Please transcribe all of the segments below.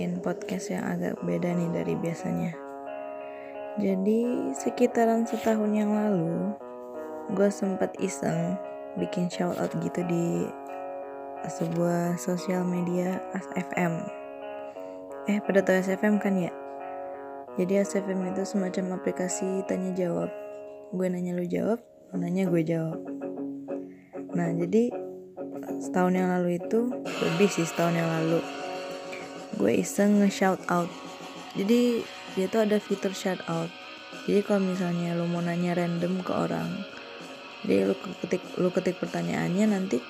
bikin podcast yang agak beda nih dari biasanya. Jadi sekitaran setahun yang lalu, gue sempat iseng bikin shout out gitu di sebuah sosial media ASFM. Eh, pada tahu ASFM kan ya? Jadi ASFM itu semacam aplikasi tanya jawab. Gue nanya lu jawab, lu nanya gue jawab. Nah, jadi setahun yang lalu itu lebih sih setahun yang lalu gue iseng nge-shout out. Jadi dia tuh ada fitur shout out. Jadi kalau misalnya lu mau nanya random ke orang jadi lu ketik lu ketik pertanyaannya nanti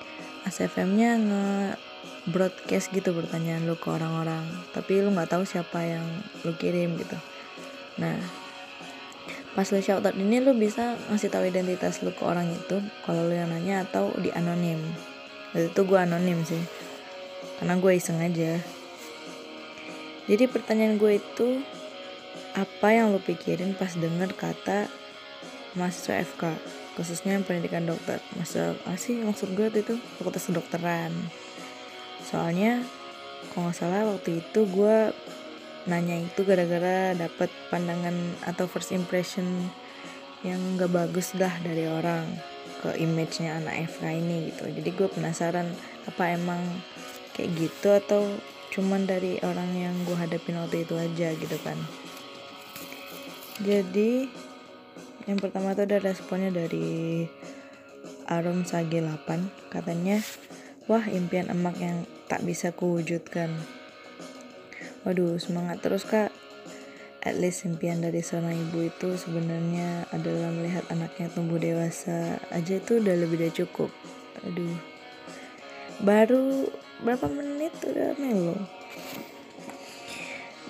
ASFM-nya nge broadcast gitu pertanyaan lu ke orang-orang. Tapi lu nggak tahu siapa yang lu kirim gitu. Nah pas lu shout out ini lu bisa ngasih tahu identitas lu ke orang itu kalau lu yang nanya atau di anonim. Itu gue anonim sih karena gue iseng aja jadi pertanyaan gue itu apa yang lo pikirin pas denger kata mahasiswa FK khususnya yang pendidikan dokter. Masuk apa sih maksud gue itu? Fakultas kedokteran. Soalnya kalau nggak salah waktu itu gue nanya itu gara-gara dapet pandangan atau first impression yang gak bagus lah dari orang ke image-nya anak FK ini gitu. Jadi gue penasaran apa emang kayak gitu atau cuman dari orang yang gue hadapin waktu itu aja gitu kan. Jadi yang pertama tuh ada responnya dari Arum Sage 8 katanya wah impian emak yang tak bisa kuwujudkan. Waduh semangat terus kak. At least impian dari seorang ibu itu sebenarnya adalah melihat anaknya tumbuh dewasa aja itu udah lebih dari cukup. Aduh. Baru berapa menit udah melo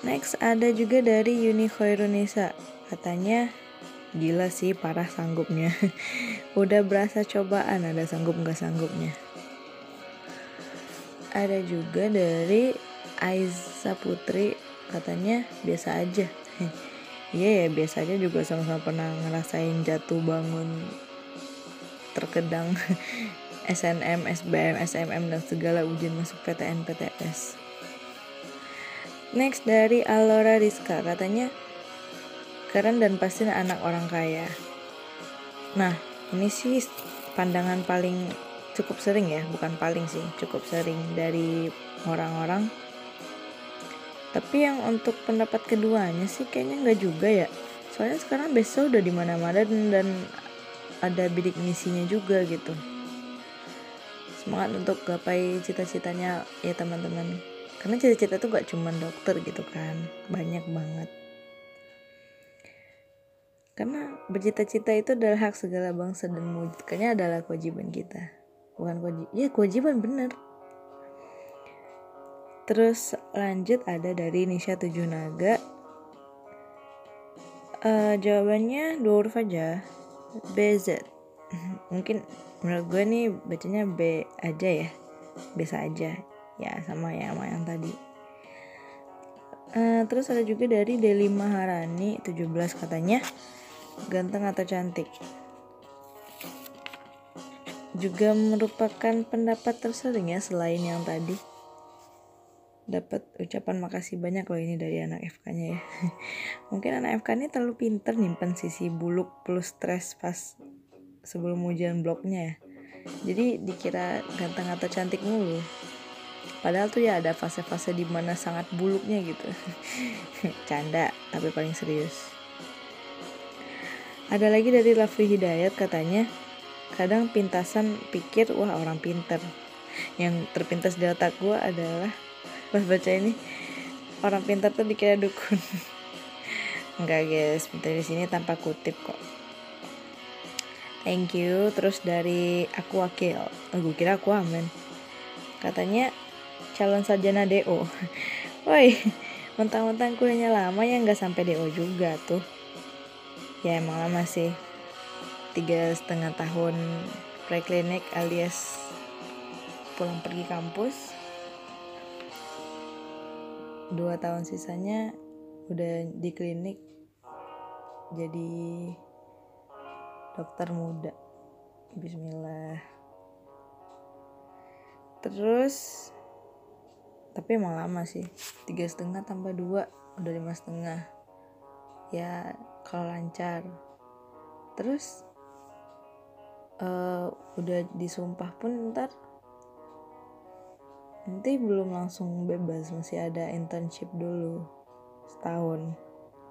next ada juga dari Yuni Khairunisa katanya gila sih parah sanggupnya. Udah berasa cobaan ada sanggup nggak sanggupnya? Ada juga dari Aiza Putri. Katanya biasa aja. Iya ya biasa aja juga sama-sama pernah ngerasain jatuh bangun terkedang SNM, SBM, SMM dan segala ujian masuk PTN, PTS. Next dari Alora Rizka katanya keren dan pasti anak orang kaya. Nah ini sih pandangan paling cukup sering ya, bukan paling sih, cukup sering dari orang-orang. Tapi yang untuk pendapat keduanya sih kayaknya nggak juga ya. Soalnya sekarang besok udah di mana-mana dan, dan ada bidik misinya juga gitu semangat untuk gapai cita-citanya ya teman-teman. Karena cita-cita tuh gak cuma dokter gitu kan banyak banget. Karena bercita-cita itu adalah hak segala bangsa dan mewujudkannya adalah kewajiban kita. Bukan kewajiban ya kewajiban bener. Terus lanjut ada dari Nisha Tujuh Naga uh, jawabannya dua huruf aja BZ mungkin menurut gue nih bacanya B aja ya. Biasa aja ya sama ya sama yang tadi. Uh, terus ada juga dari Deli Maharani 17 katanya ganteng atau cantik? Juga merupakan pendapat tersering ya selain yang tadi. Dapat ucapan makasih banyak loh ini dari anak FK nya ya. Mungkin anak FK ini terlalu pinter nyimpen sisi buluk plus stres pas sebelum ujian blognya ya. Jadi dikira ganteng atau cantik mulu. Padahal tuh ya ada fase-fase di mana sangat buluknya gitu. Canda tapi paling serius. Ada lagi dari Lafri Hidayat katanya kadang pintasan pikir wah orang pinter. Yang terpintas di otak gue adalah pas baca ini orang pintar tuh dikira dukun. Enggak guys. Pintar di sini tanpa kutip kok thank you. Terus dari aku wakil. Oh, kira aku aman katanya calon sarjana DO woi mentang-mentang kuliahnya lama ya nggak sampai DO juga tuh. Ya emang lama sih. Tiga setengah tahun preklinik alias pulang pergi kampus. Dua tahun sisanya udah di klinik. Jadi dokter muda. Bismillah. Terus tapi emang lama sih. Tiga setengah tambah dua udah lima setengah. Ya kalau lancar. Terus uh, udah disumpah pun ntar nanti belum langsung bebas. Masih ada internship dulu setahun.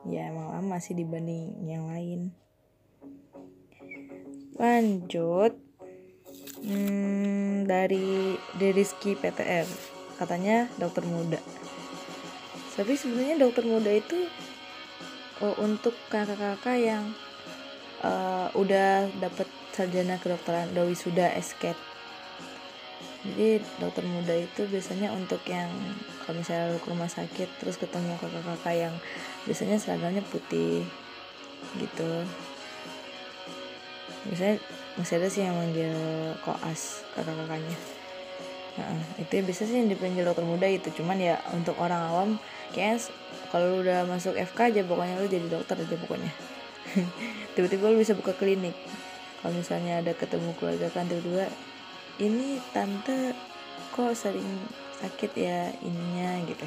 Ya emang lama sih dibanding yang lain lanjut. Hmm, dari Deriski PTR katanya dokter muda. Tapi sebenarnya dokter muda itu uh, untuk kakak-kakak yang uh, udah dapat sarjana kedokteran udah wisuda esket jadi dokter muda itu biasanya untuk yang kalau misalnya ke rumah sakit terus ketemu kakak-kakak yang biasanya seragamnya putih gitu biasanya masih ada sih yang manggil koas kakak-kakaknya. Nah, itu ya biasanya sih yang dipanggil dokter muda itu. Cuman ya untuk orang awam kayaknya kalau udah masuk FK aja pokoknya lu jadi dokter aja pokoknya. Tiba-tiba lu bisa buka klinik. Kalau misalnya ada ketemu keluarga kan tiba-tiba ini tante kok sering sakit ya ininya gitu.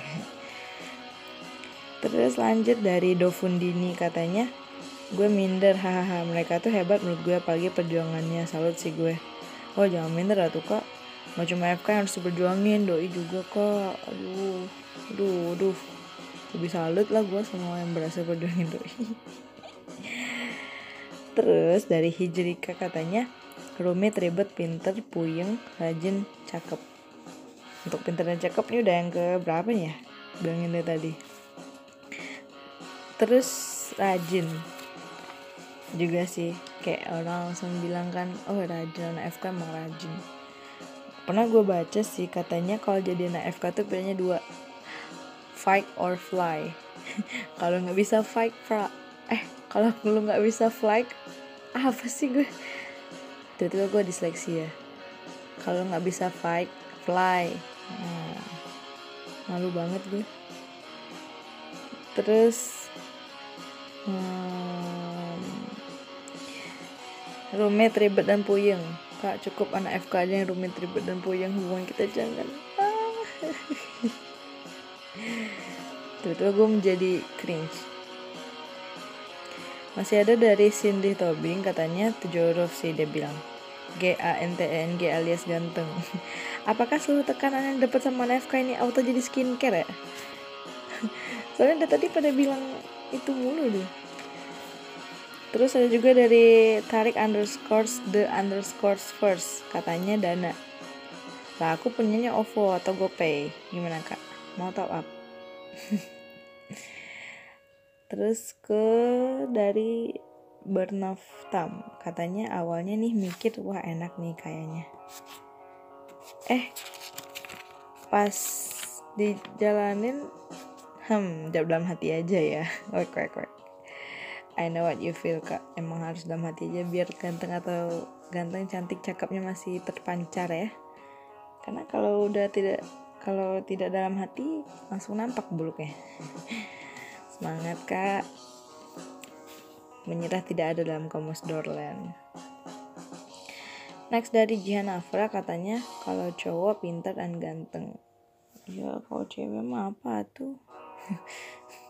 Terus lanjut dari Dovundini katanya gue minder hahaha. Mereka tuh hebat menurut gue apalagi perjuangannya. Salut sih gue. Oh jangan minder lah tuh kak mau cuma FK yang harus diperjuangin doi juga kok. Aduh aduh aduh. Lebih salut lah gue semua yang berhasil perjuangin doi. Terus dari Hijrika katanya rumit ribet pinter puyeng rajin cakep. Untuk pinter dan cakep ini udah yang ke berapa nih ya? Bilangin deh tadi. Terus rajin juga sih. Kayak orang langsung bilang kan oh rajin anak FK emang rajin. Pernah gue baca sih katanya kalau jadi anak FK tuh pilihannya dua fight or fly. Kalau nggak bisa fight fra eh kalau lu nggak bisa fly apa sih gue tiba-tiba gue diseleksi ya. Kalau nggak bisa fight fly. Nah, malu banget gue terus rumit ribet dan puyeng kak cukup anak FK aja yang rumit ribet dan puyeng hubungan kita jangan ah. gue menjadi cringe masih ada dari Cindy Tobing katanya tujuh huruf sih dia bilang G A N T N G alias ganteng. Apakah seluruh tekanan yang dapat sama NFK ini auto jadi skincare ya? Soalnya dari tadi pada bilang itu mulu deh. Terus ada juga dari tarik underscores the underscores first katanya dana. Lah aku punyanya OVO atau GoPay. Gimana kak? Mau top up? terus ke dari Bernaftam katanya awalnya nih mikir wah enak nih kayaknya eh pas dijalanin hmm jawab dalam hati aja ya wek wek wek I know what you feel kak emang harus dalam hati aja biar ganteng atau ganteng cantik cakepnya masih terpancar ya karena kalau udah tidak kalau tidak dalam hati langsung nampak buluknya Semangat kak. Menyerah tidak ada dalam kamus Dorland. Next dari Jihan Afra katanya kalau cowok pintar dan ganteng. Ya kalau cewek mah apa tuh?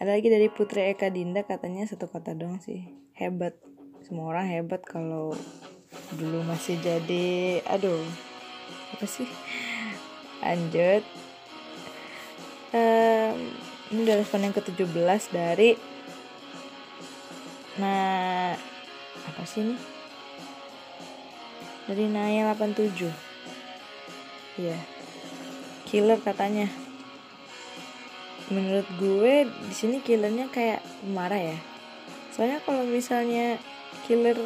ada lagi dari Putri Eka Dinda katanya satu kata dong sih. Hebat. Semua orang hebat kalau dulu masih jadi aduh apa sih? Lanjut. Um, ini udah respon yang ke-17 dari nah apa sih ini? Dari Naya 87 iya. Killer katanya menurut gue di sini killernya kayak marah ya. Soalnya kalau misalnya killer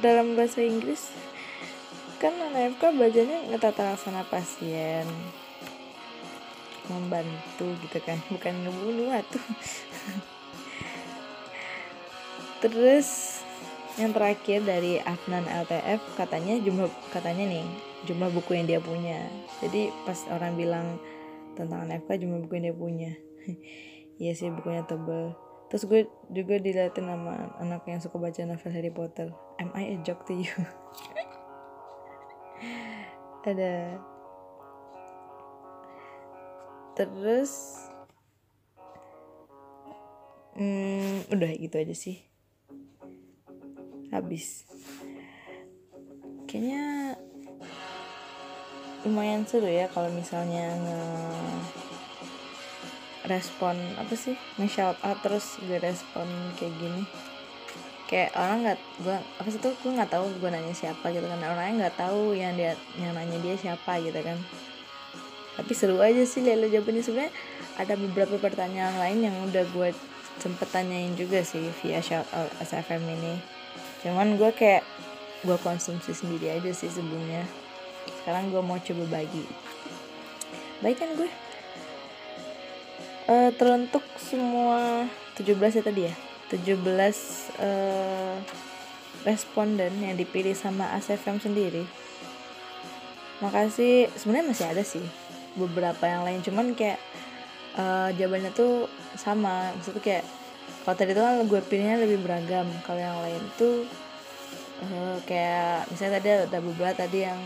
dalam bahasa Inggris kan anak FK bacanya ngetata laksana pasien membantu gitu kan bukan ngebunuh tuh terus yang terakhir dari Afnan LTF katanya jumlah katanya nih jumlah buku yang dia punya. Jadi pas orang bilang tentang NFK jumlah buku yang dia punya iya sih bukunya tebel. Terus gue juga diliatin sama anak yang suka baca novel Harry Potter. Am I a joke to you? Terus hmm, udah gitu aja sih. Habis. Kayaknya lumayan seru ya kalau misalnya respon apa sih nge shout out terus gue respon kayak gini. Kayak orang nggak gue apa sih tuh gue nggak tahu gue nanya siapa gitu kan. Orangnya nggak tahu yang dia yang nanya dia siapa gitu kan. Tapi seru aja sih lihat jawabannya sebenarnya ada beberapa pertanyaan lain yang udah gue sempet tanyain juga sih via shout out SFM ini. Cuman gue kayak gue konsumsi sendiri aja sih sebelumnya. Sekarang gue mau coba bagi. Baik kan gue uh, teruntuk semua 17 ya tadi ya? 17 uh, responden yang dipilih sama ASFM sendiri. Makasih. Sebenarnya masih ada sih beberapa yang lain. Cuman kayak uh, jawabannya tuh sama. Maksudnya kayak kalau tadi tuh kan gue pilihnya lebih beragam. Kalau yang lain tuh uh, kayak misalnya tadi ada beberapa tadi yang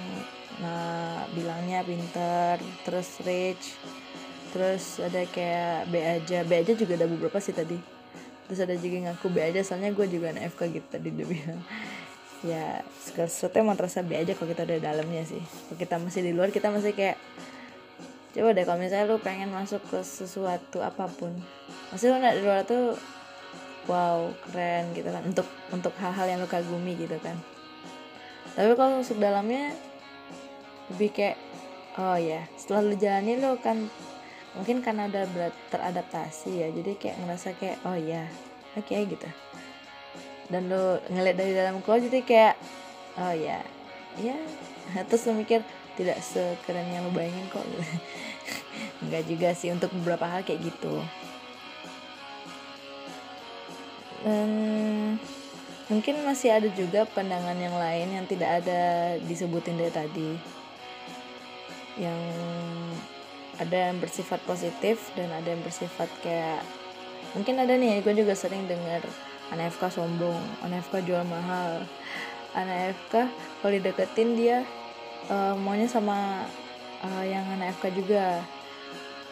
nah bilangnya pinter terus rich terus ada kayak B aja. B aja juga ada beberapa sih tadi. Terus ada juga yang ngaku B aja soalnya gue juga anak FK gitu tadi dia bilang. Ya sesuatu emang terasa B aja kalau kita udah dalamnya sih. Kalau kita masih di luar kita masih kayak coba deh kalau misalnya lu pengen masuk ke sesuatu apa pun. Masih lu di luar tuh wow keren gitu kan. Untuk untuk hal-hal yang lu kagumi gitu kan. Tapi kalau masuk dalamnya lebih kayak oh ya setelah lu jalani lu kan mungkin karena udah teradaptasi ya jadi kayak ngerasa kayak oh ya oke okay, gitu. Dan lo ngeliat dari dalam keluar jadi kayak oh ya ya terus lo mikir tidak sekeren yang lo bayangin kok. Nggak juga sih untuk beberapa hal kayak gitu. Dan mungkin masih ada juga pandangan yang lain yang tidak ada disebutin dari tadi. Yang ada yang bersifat positif dan ada yang bersifat kayak mungkin ada nih gue juga sering dengar anak FK sombong anak FK jual mahal. Anak FK kalau dideketin dia uh, maunya sama uh, yang anak FK juga.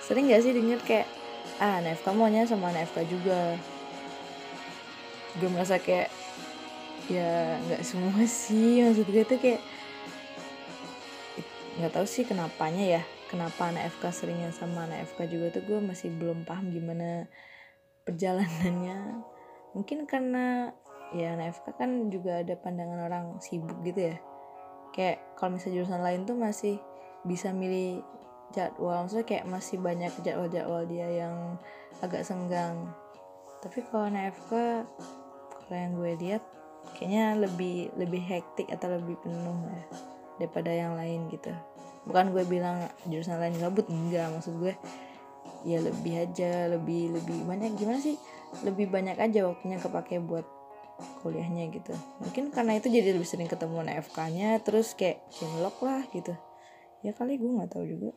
Sering gak sih denger kayak ah anak FK maunya sama anak FK juga. Gue merasa kayak ya nggak semua sih maksud gue tuh kayak nggak tahu sih kenapanya ya kenapa anak FK seringnya sama anak FK juga tuh gue masih belum paham gimana perjalanannya. Mungkin karena ya anak FK kan juga ada pandangan orang sibuk gitu ya. Kayak kalau misalnya jurusan lain tuh masih bisa milih jadwal. Maksudnya kayak masih banyak jadwal-jadwal dia yang agak senggang. Tapi kalau anak FK kalau yang gue lihat kayaknya lebih lebih hektik atau lebih penuh ya daripada yang lain gitu bukan gue bilang jurusan lain gabut enggak. Maksud gue ya lebih aja lebih lebih banyak. Gimana sih? Lebih banyak aja waktunya kepake buat kuliahnya gitu. Mungkin karena itu jadi lebih sering ketemu FK nya terus kayak cinlok lah gitu. Ya kali gue nggak tahu juga.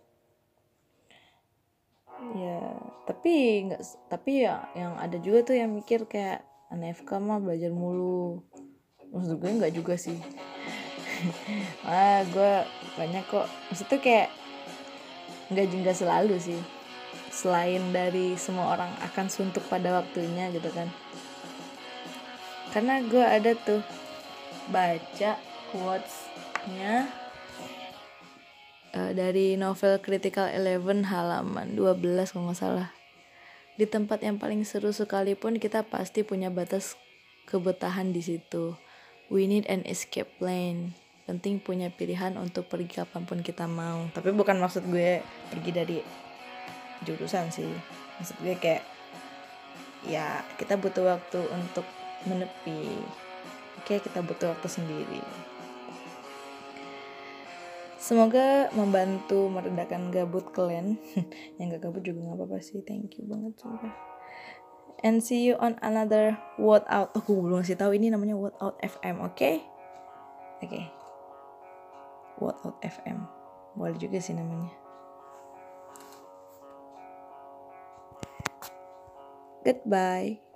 Ya tapi nggak tapi ya yang ada juga tuh yang mikir kayak anak FK mah belajar mulu. Maksud gue nggak juga sih ah gue banyak kok. Maksudnya kayak nggak juga selalu sih. Selain dari semua orang akan suntuk pada waktunya gitu kan. Karena gue ada tuh baca quotesnya uh, dari novel Critical Eleven halaman 12 kalau nggak salah. Di tempat yang paling seru sekalipun kita pasti punya batas kebetahan di situ. We need an escape plan penting punya pilihan untuk pergi kapan pun kita mau. Tapi bukan maksud gue pergi dari jurusan sih. Maksud gue kayak ya kita butuh waktu untuk menepi. Oke kita butuh waktu sendiri. Semoga membantu meredakan gabut kalian. Yang gak gabut juga gak apa-apa sih. Thank you banget sumpah. And see you on another What Out. Aku belum ngasih tahu ini namanya What Out FM Oke? Okay? Oke. okay. What Out FM boleh juga sih namanya. Goodbye